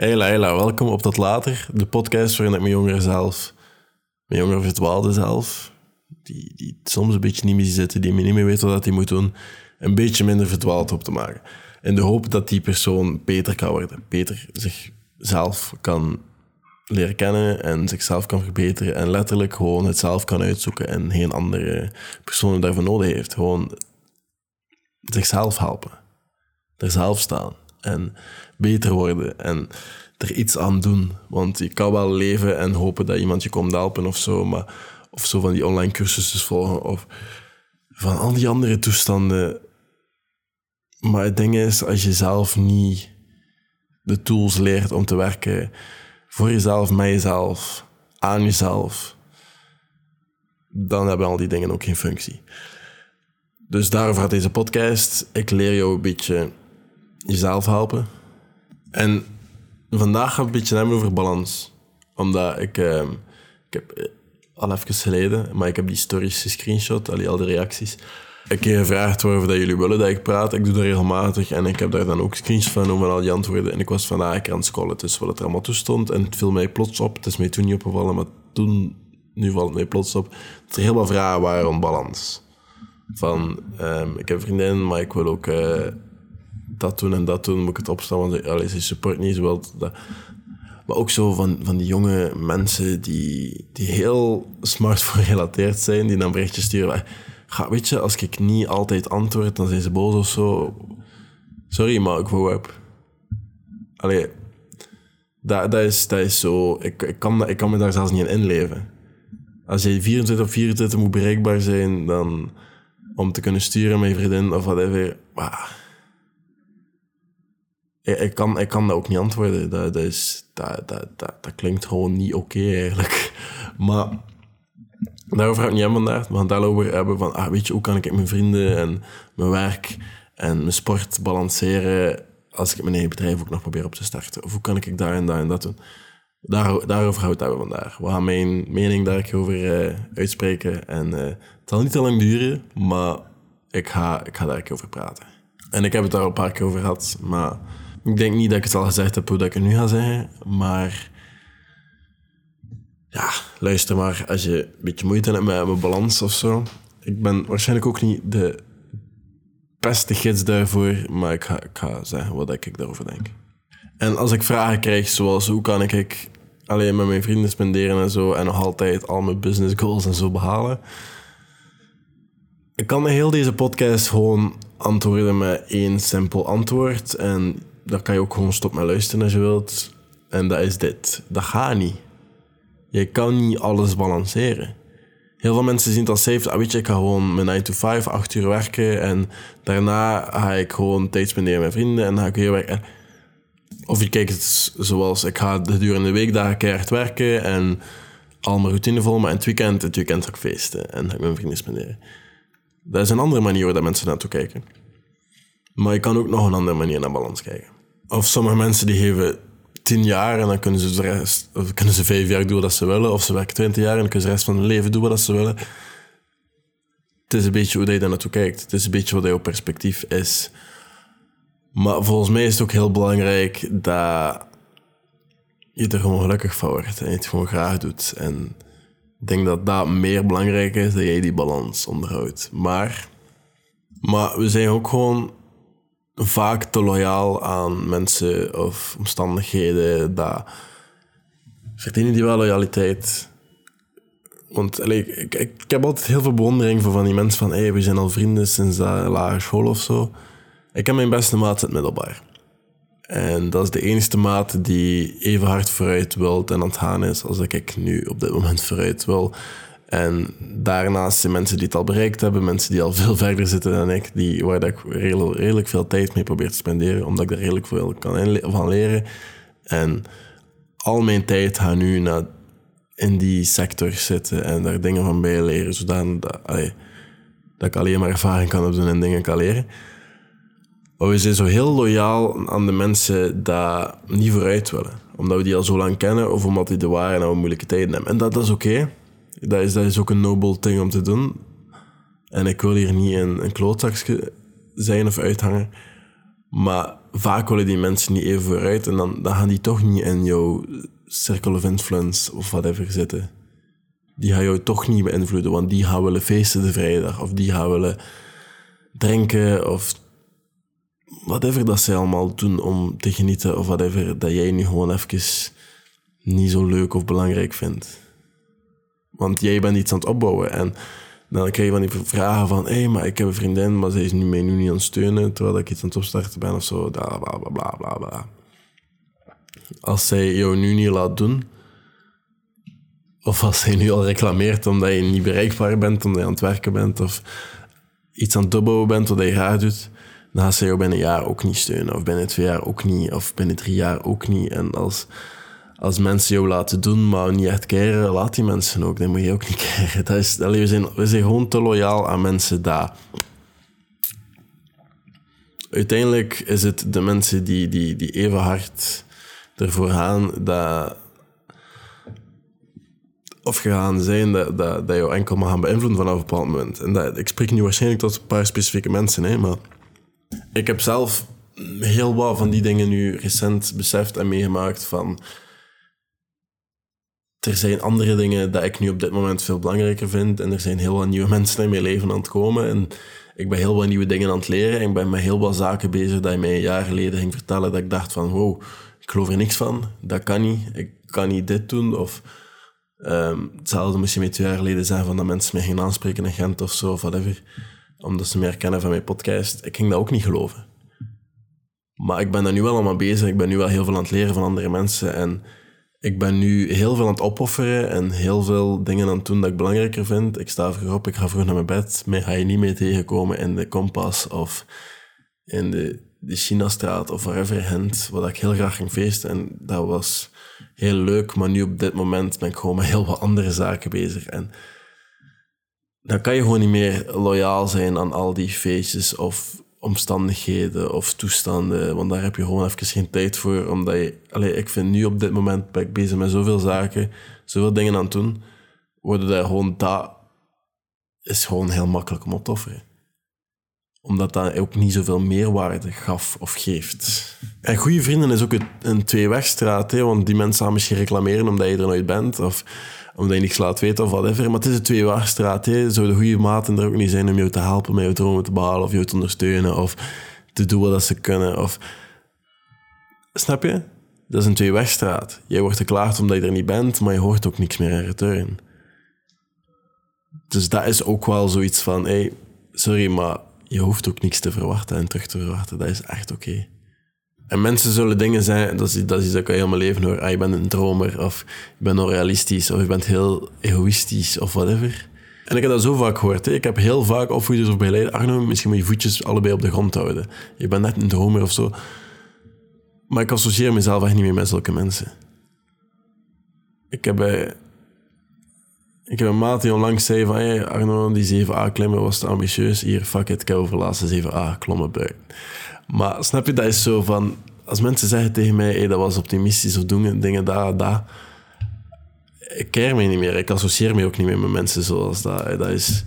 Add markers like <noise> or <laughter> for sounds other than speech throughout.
Hey Laila, welkom op Dat Later, de podcast waarin ik mijn jongeren zelf, mijn jongeren verdwaalde zelf, die, die soms een beetje niet meer zitten, die me niet meer weten wat hij moet doen, een beetje minder verdwaald op te maken. In de hoop dat die persoon beter kan worden, beter zichzelf kan leren kennen en zichzelf kan verbeteren en letterlijk gewoon het zelf kan uitzoeken en geen andere persoon daarvoor nodig heeft. Gewoon zichzelf helpen, er zelf staan en beter worden en er iets aan doen. Want je kan wel leven en hopen dat iemand je komt helpen of zo, maar, of zo van die online cursussen volgen of van al die andere toestanden. Maar het ding is, als je zelf niet de tools leert om te werken voor jezelf, met jezelf, aan jezelf, dan hebben al die dingen ook geen functie. Dus daarover gaat deze podcast. Ik leer jou een beetje jezelf helpen. En vandaag ga ik een beetje hebben over balans. Omdat ik, uh, ik heb eh, al even geleden, maar ik heb die stories gescreenshot, al, al de reacties. Ik heb gevraagd waarover dat jullie willen dat ik praat. Ik doe dat regelmatig en ik heb daar dan ook screenshots van over al die antwoorden. En ik was vandaag aan het scrollen, dus wat er allemaal toe stond. En het viel mij plots op. Het is mij toen niet opgevallen, maar toen, nu valt het mij plots op. Dat er heel wat vragen waren rond balans. Van, um, ik heb een vriendin, maar ik wil ook... Uh, dat doen en dat doen, moet ik het opstaan, want allee, ze support niet zo dat. Maar ook zo van, van die jonge mensen die, die heel smartphone <laughs> gerelateerd zijn, die dan berichtjes sturen. Ga, weet je, als ik niet altijd antwoord, dan zijn ze boos of zo. Sorry, maar ik op. Allee, dat, dat, is, dat is zo... Ik, ik, kan, ik kan me daar zelfs niet in inleven. Als je 24 op 24 moet bereikbaar zijn, dan om te kunnen sturen met je vriendin of whatever. Ah, ik, kan, ik kan dat ook niet antwoorden. Dat, dat, is, dat, dat, dat, klinkt gewoon niet oké eigenlijk. <laughs> Maar daarover ga ik niet hebben vandaag. We gaan het daarover hebben van, ah, weet je, hoe kan ik mijn vrienden en mijn werk en mijn sport balanceren als ik mijn eigen bedrijf ook nog probeer op te starten? Of hoe kan ik daar en daar en dat doen? Daar, daarover gaan we het vandaag. We gaan mijn mening daarover uh, uitspreken. En uh, het zal niet te lang duren, maar ik ga, ik ga daar over praten. En ik heb het daar al een paar keer over gehad, maar ik denk niet dat ik het al gezegd heb hoe dat ik het nu ga zeggen, maar ja, luister maar als je een beetje moeite hebt met mijn balans of zo. Ik ben waarschijnlijk ook niet de beste gids daarvoor, maar ik ga, zeggen wat ik daarover denk. En als ik vragen krijg, zoals hoe kan ik alleen met mijn vrienden spenderen en zo, en nog altijd al mijn business goals en zo behalen, ik kan heel deze podcast gewoon antwoorden met één simpel antwoord. En daar kan je ook gewoon stop met luisteren als je wilt. En dat is dit. Dat gaat niet. Je kan niet alles balanceren. Heel veel mensen zien het als safe. Ah, weet je, ik ga gewoon mijn 9 to 5, 8 uur werken. En daarna ga ik gewoon tijd spenderen met vrienden. En dan ga ik weer werken. Of je kijkt het zoals ik ga de durende weekdagen keihard werken. En al mijn routine vol. Maar in het weekend, het weekend ga ik feesten. En ga ik met mijn vrienden spenderen. Dat is een andere manier waar mensen naartoe kijken. Maar je kan ook nog een andere manier naar balans kijken. Of sommige mensen die geven tien jaar en dan kunnen ze, de rest, of kunnen ze vijf jaar doen wat ze willen. Of ze werken twintig jaar en kunnen ze de rest van hun leven doen wat ze willen. Het is een beetje hoe je daar naartoe kijkt. Het is een beetje wat jouw perspectief is. Maar volgens mij is het ook heel belangrijk dat je er gewoon gelukkig van wordt en je het gewoon graag doet. En ik denk dat dat meer belangrijk is dat jij die balans onderhoudt. Maar, maar we zijn ook gewoon vaak te loyaal aan mensen of omstandigheden. Dat verdienen die wel loyaliteit. Want ik, heb altijd heel veel bewondering voor van die mensen van we zijn al vrienden sinds de lagere school of zo. Ik heb mijn beste maat het middelbaar. En dat is de enige maat die even hard vooruit wil en aan het gaan is als ik nu op dit moment vooruit wil. En daarnaast zijn mensen die het al bereikt hebben, mensen die al veel <laughs> verder zitten dan ik, die, waar ik redelijk, veel tijd mee probeer te spenderen, omdat ik er redelijk veel kan van leren. En al mijn tijd gaat nu naar in die sector zitten en daar dingen van bij leren, zodat dat, dat ik alleen maar ervaring kan opdoen en dingen kan leren. Maar we zijn zo heel loyaal aan de mensen die niet vooruit willen. Omdat we die al zo lang kennen of omdat die de ware en we moeilijke tijden hebben. En dat is oké. Dat is, dat is ook een nobel ding om te doen. En ik wil hier niet een, een klootzakje zijn of uithangen. Maar vaak willen die mensen niet even vooruit en dan, dan gaan die toch niet in jouw circle of influence of whatever zitten. Die gaan jou toch niet beïnvloeden, want die gaan willen feesten de vrijdag of die gaan willen drinken of whatever dat zij allemaal doen om te genieten of whatever dat jij nu gewoon even niet zo leuk of belangrijk vindt. Want jij bent iets aan het opbouwen en dan krijg je van die vragen van hé, hey, maar ik heb een vriendin, maar zij is nu mij nu niet aan het steunen terwijl ik iets aan het opstarten ben of zo, bla bla bla bla bla. Als zij jou nu niet laat doen, of als zij nu al reclameert omdat je niet bereikbaar bent, omdat je aan het werken bent, of iets aan het opbouwen bent wat je graag doet, dan gaat zij jou binnen een jaar ook niet steunen, of binnen twee jaar ook niet, of binnen drie jaar ook niet. En als als mensen jou laten doen, maar niet echt keren, laat die mensen ook. Dan moet je ook niet <laughs> keren. Dat is, we, zijn, we zijn gewoon te loyaal aan mensen daar. Uiteindelijk is het de mensen die, die, die even hard ervoor gaan dat of gaan zijn dat, dat, dat jou enkel mag gaan beïnvloeden vanaf een bepaald moment. En dat, ik spreek nu waarschijnlijk tot een paar specifieke mensen, hè, maar ik heb zelf heel wat van die dingen nu recent beseft en meegemaakt van er zijn andere dingen dat ik nu op dit moment veel belangrijker vind. En er zijn heel wat nieuwe <laughs> mensen in mijn leven aan het komen. En ik ben heel wat nieuwe dingen aan het leren. En ik ben met heel wat zaken bezig dat je mij een jaar geleden ging vertellen. Dat ik dacht van, wow, ik geloof er niks van. Dat kan niet. Ik kan niet dit doen. Of um, hetzelfde moest je mij twee jaar geleden zeggen van dat mensen mij gingen aanspreken in Gent of zo, of whatever. Omdat ze meer kennen van mijn podcast. Ik ging dat ook niet geloven. Maar ik ben daar nu wel allemaal bezig. Ik ben nu wel heel veel aan het leren van andere mensen. En ik ben nu heel veel aan het opofferen en heel veel dingen aan het doen dat ik belangrijker vind. Ik sta vroeg op, ik ga vroeg naar mijn bed. Mij ga je niet mee tegenkomen in de Kompas of in de, de Chinastraat of wherever wat ik heel graag ging feesten. En dat was heel leuk, maar nu op dit moment ben ik gewoon met heel wat andere zaken bezig. En dan kan je gewoon niet meer loyaal zijn aan al die feestjes of omstandigheden of toestanden, want daar heb je gewoon even geen tijd voor, omdat je... Allee, ik vind nu op dit moment ben ik bezig met zoveel zaken, zoveel dingen aan het doen, worden daar gewoon dat is gewoon heel makkelijk om op te offeren. Omdat dat ook niet zoveel meerwaarde gaf of geeft. En goede vrienden is ook een tweewegstraat, hè, want die mensen gaan misschien reclameren omdat je er nooit bent, of omdat je niks laat weten of whatever. Maar het is een tweewaarstraat. Zou de goede maten er ook niet zijn om jou te helpen met je dromen te behalen of jou te ondersteunen of te doen wat ze kunnen. Of... Snap je? Dat is een tweewegstraat. Jij wordt geklaagd omdat je er niet bent, maar je hoort ook niks meer in return. Dus dat is ook wel zoiets van, hey, sorry, maar je hoeft ook niks te verwachten en terug te verwachten. Dat is echt oké. En mensen zullen dingen zijn, dat is, dat is dat ik heel mijn leven hoor. Ah, je bent een dromer, of je bent onrealistisch, of je bent heel egoïstisch, of whatever. En ik heb dat zo vaak gehoord. Hè. Ik heb heel vaak opvoeders of begeleiders. Arno, misschien moet je voetjes allebei op de grond houden. Je bent net een dromer of zo. Maar ik associeer mezelf echt niet meer met zulke mensen. Ik heb, bij, ik heb een maat die onlangs zei van... Arno, die 7a klimmen was te ambitieus. Hier, fuck it, ik heb over laatste 7a klommen buiten. Maar snap je, dat is zo van... Als mensen zeggen tegen mij, hey, dat was optimistisch of doen dingen daar, daar. Ik keer me niet meer. Ik associeer me ook niet meer met mensen zoals dat. Dat is...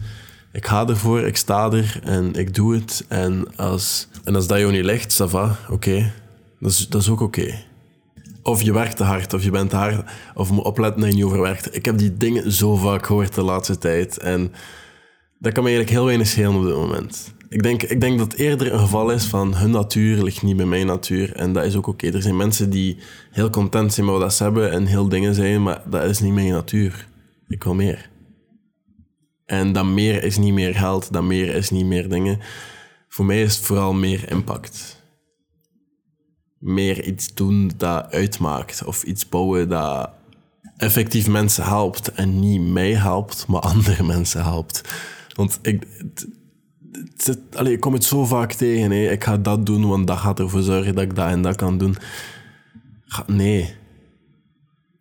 Ik ga ervoor, ik sta er en ik doe het. En als, en als dat jou niet ligt, ça va, oké. Dat, is, dat is ook oké. Of je werkt te hard, of je bent te hard, of moet opletten dat je niet overwerkt. Ik heb die dingen zo vaak gehoord de laatste tijd. En dat kan me eigenlijk heel weinig schelen op dit moment. Ik denk, ik denk dat het eerder een geval is van hun natuur ligt niet bij mijn natuur. En dat is ook oké. Er zijn mensen die heel content zijn met wat ze hebben en heel dingen zijn, maar dat is niet mijn natuur. Ik wil meer. En dat meer is niet meer geld, dat meer is niet meer dingen. Voor mij is het vooral meer impact. Meer iets doen dat uitmaakt. Of iets bouwen dat effectief mensen helpt. En niet mij helpt, maar <laughs> andere mensen helpt. Want ik, ik kom het zo vaak tegen. Ik ga dat doen, want dat gaat ervoor zorgen dat ik dat en dat kan doen. nee.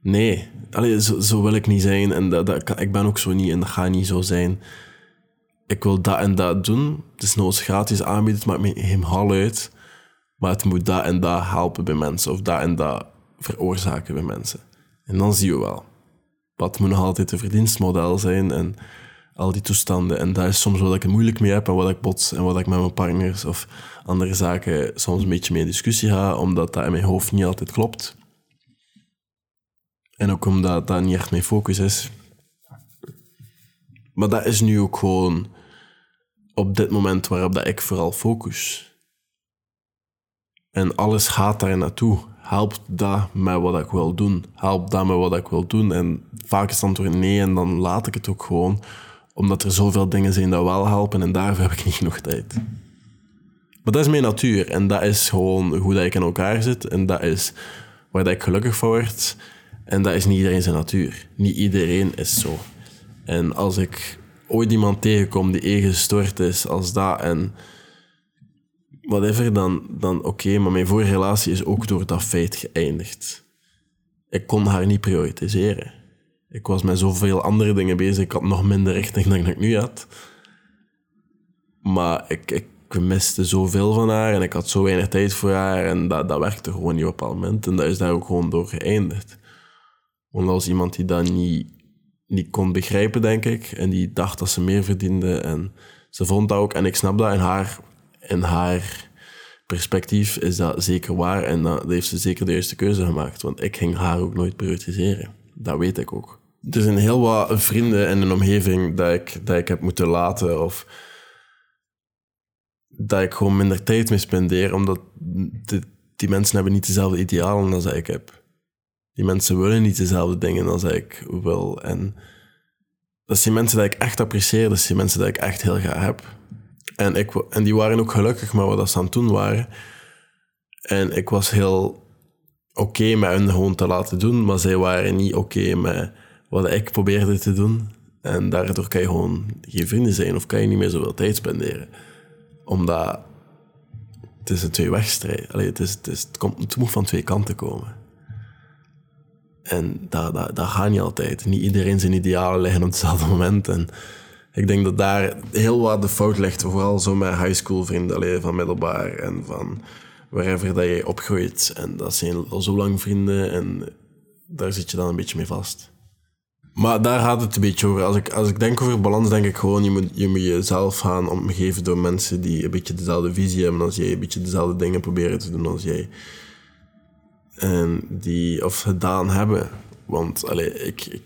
Nee. Allee, zo, zo, wil ik niet zijn. En dat, dat, ik ben ook zo niet en dat gaat niet zo zijn. Ik wil dat en dat doen. Het is nooit gratis aanbieden, het maakt me helemaal uit. Maar het moet dat en dat helpen bij mensen. Of dat en dat veroorzaken bij mensen. En dan zie je wel. Wat moet nog altijd een verdienstmodel zijn. En Al die toestanden. En dat is soms wat ik moeilijk mee heb en wat ik bots en wat ik met mijn partners of andere zaken soms een beetje mee in discussie ga, omdat dat in mijn hoofd niet altijd klopt. En ook omdat dat niet echt mijn focus is. Maar dat is nu ook gewoon op dit moment waarop dat ik vooral focus. En alles gaat daar naartoe. Helpt dat met wat ik wil doen? Helpt dat met wat ik wil doen? En vaak is het antwoord nee en dan laat ik het ook gewoon. Omdat er zoveel dingen zijn dat wel helpen en daarvoor heb ik <laughs> niet genoeg tijd. Maar dat is mijn natuur en dat is gewoon hoe dat ik in elkaar zit en dat is waar dat ik gelukkig van word. En dat is niet iedereen zijn natuur. Niet iedereen is zo. En als ik ooit iemand tegenkom die even gestoord is als dat en whatever, dan, dan oké, maar mijn vorige relatie is ook door dat feit geëindigd. Ik kon haar niet prioritiseren. Ik was met zoveel andere dingen bezig, ik had nog minder richting dan ik nu had. Maar ik, ik miste zoveel van haar en ik had zo weinig tijd voor haar en dat, dat werkte gewoon niet op een moment. En dat is daar ook gewoon door geëindigd. Want was iemand die dat niet, niet kon begrijpen, denk ik. En die dacht dat ze meer verdiende. En ze vond dat ook. En ik snap dat in haar, in haar perspectief is dat zeker waar. En dat heeft ze zeker de juiste keuze gemaakt. Want ik ging haar ook nooit prioritiseren. Dat weet ik ook. Er zijn heel wat vrienden in een omgeving dat ik, dat ik heb moeten laten. Of dat ik gewoon minder tijd mee spendeer. Omdat die, die mensen hebben niet dezelfde idealen als ik heb die mensen willen niet dezelfde dingen als ik wil. En dat zijn mensen die ik echt apprecieer, dat zijn mensen die ik echt heel graag heb. En, ik, en die waren ook gelukkig met wat ze aan het doen waren. En ik was heel oké met hun gewoon te laten doen, maar zij waren niet oké met wat ik probeerde te doen. En daardoor kan je gewoon geen vrienden zijn of kan je niet meer zoveel tijd spenderen. Omdat het is een twee-wegstrijd. Het, is, het, is, het, komt, het moet van twee kanten komen. En dat, dat, dat gaat niet altijd. Niet iedereen zijn idealen liggen op hetzelfde moment. En ik denk dat daar heel wat de fout ligt. Vooral zo met high school vrienden alleen van middelbaar en van wherever dat je opgroeit. En dat zijn al zo lang vrienden en daar zit je dan een beetje mee vast. Maar daar gaat het een beetje over. Als ik, als ik denk over balans, denk ik gewoon, je moet, je moet jezelf gaan omgeven door mensen die een beetje dezelfde visie hebben als jij, een beetje dezelfde dingen proberen te doen als jij. En die, of gedaan hebben. Want allee, ik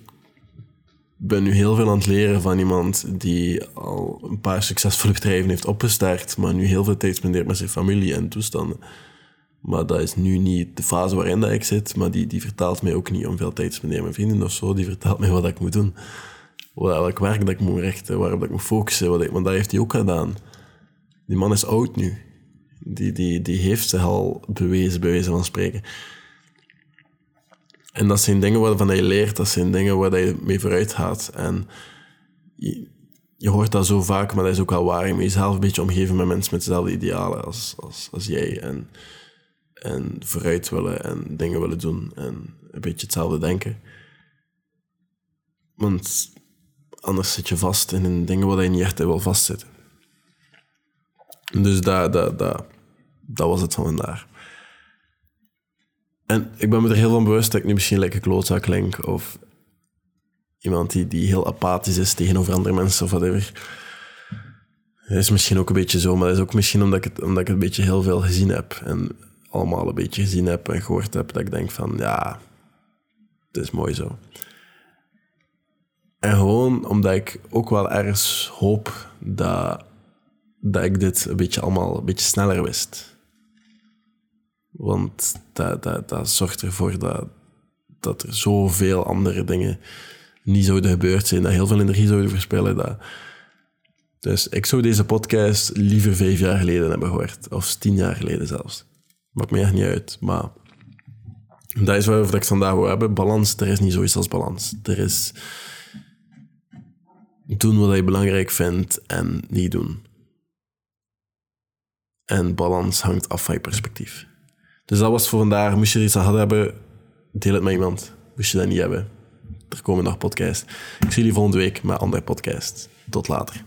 ben nu heel veel aan het leren van iemand die al een paar succesvolle bedrijven heeft opgestart, maar nu heel veel tijd spendeert met zijn familie en toestanden. Maar dat is nu niet de fase waarin dat ik zit, maar die, die vertaalt mij ook niet om veel tijd te spenderen met vrienden of zo. Die vertaalt mij wat ik moet doen. Welk werk dat ik moet richten, waarop ik moet focussen. Wat ik, want dat heeft hij ook gedaan. Die man is oud nu. Die, die, die heeft zich al bewezen, bij wijze van spreken. En dat zijn dingen waarvan je leert, dat zijn dingen waar je mee vooruit gaat. En je, hoort dat zo vaak, maar dat is ook wel waar. Je moet jezelf een beetje omgeven met mensen met dezelfde idealen als, als, als jij. En, en vooruit willen en dingen willen doen en een beetje hetzelfde denken. Want anders zit je vast in dingen waar je niet echt wil vastzitten. Dus dat, dat, dat, dat was het van vandaag. En ik ben me er heel van bewust dat ik nu misschien lekker klootzak klink. Of iemand die, die heel apathisch is tegenover andere mensen of whatever. Dat is misschien ook een beetje zo, maar dat is ook misschien omdat ik het, omdat ik een beetje heel veel gezien heb. En allemaal een beetje gezien heb en gehoord heb, dat ik denk van, ja, het is mooi zo. En gewoon omdat ik ook wel ergens hoop dat, dat ik dit een beetje allemaal een beetje sneller wist. Want dat, dat, dat zorgt ervoor dat, dat er zoveel andere dingen niet zouden gebeurd zijn, dat heel veel energie zouden verspillen. Dat... Dus ik zou deze podcast liever vijf jaar geleden hebben gehoord, of tien jaar geleden zelfs. Maakt me echt niet uit, maar dat is waarover ik vandaag wil hebben. Balans, er is niet zoiets als balans. Er is doen wat je belangrijk vindt en niet doen. En balans hangt af van je perspectief. Dus dat was voor vandaag. Moest je er iets aan hebben, deel het met iemand. Moest je dat niet hebben, er komen nog podcasts. Ik zie jullie volgende week met een andere podcast. Tot later.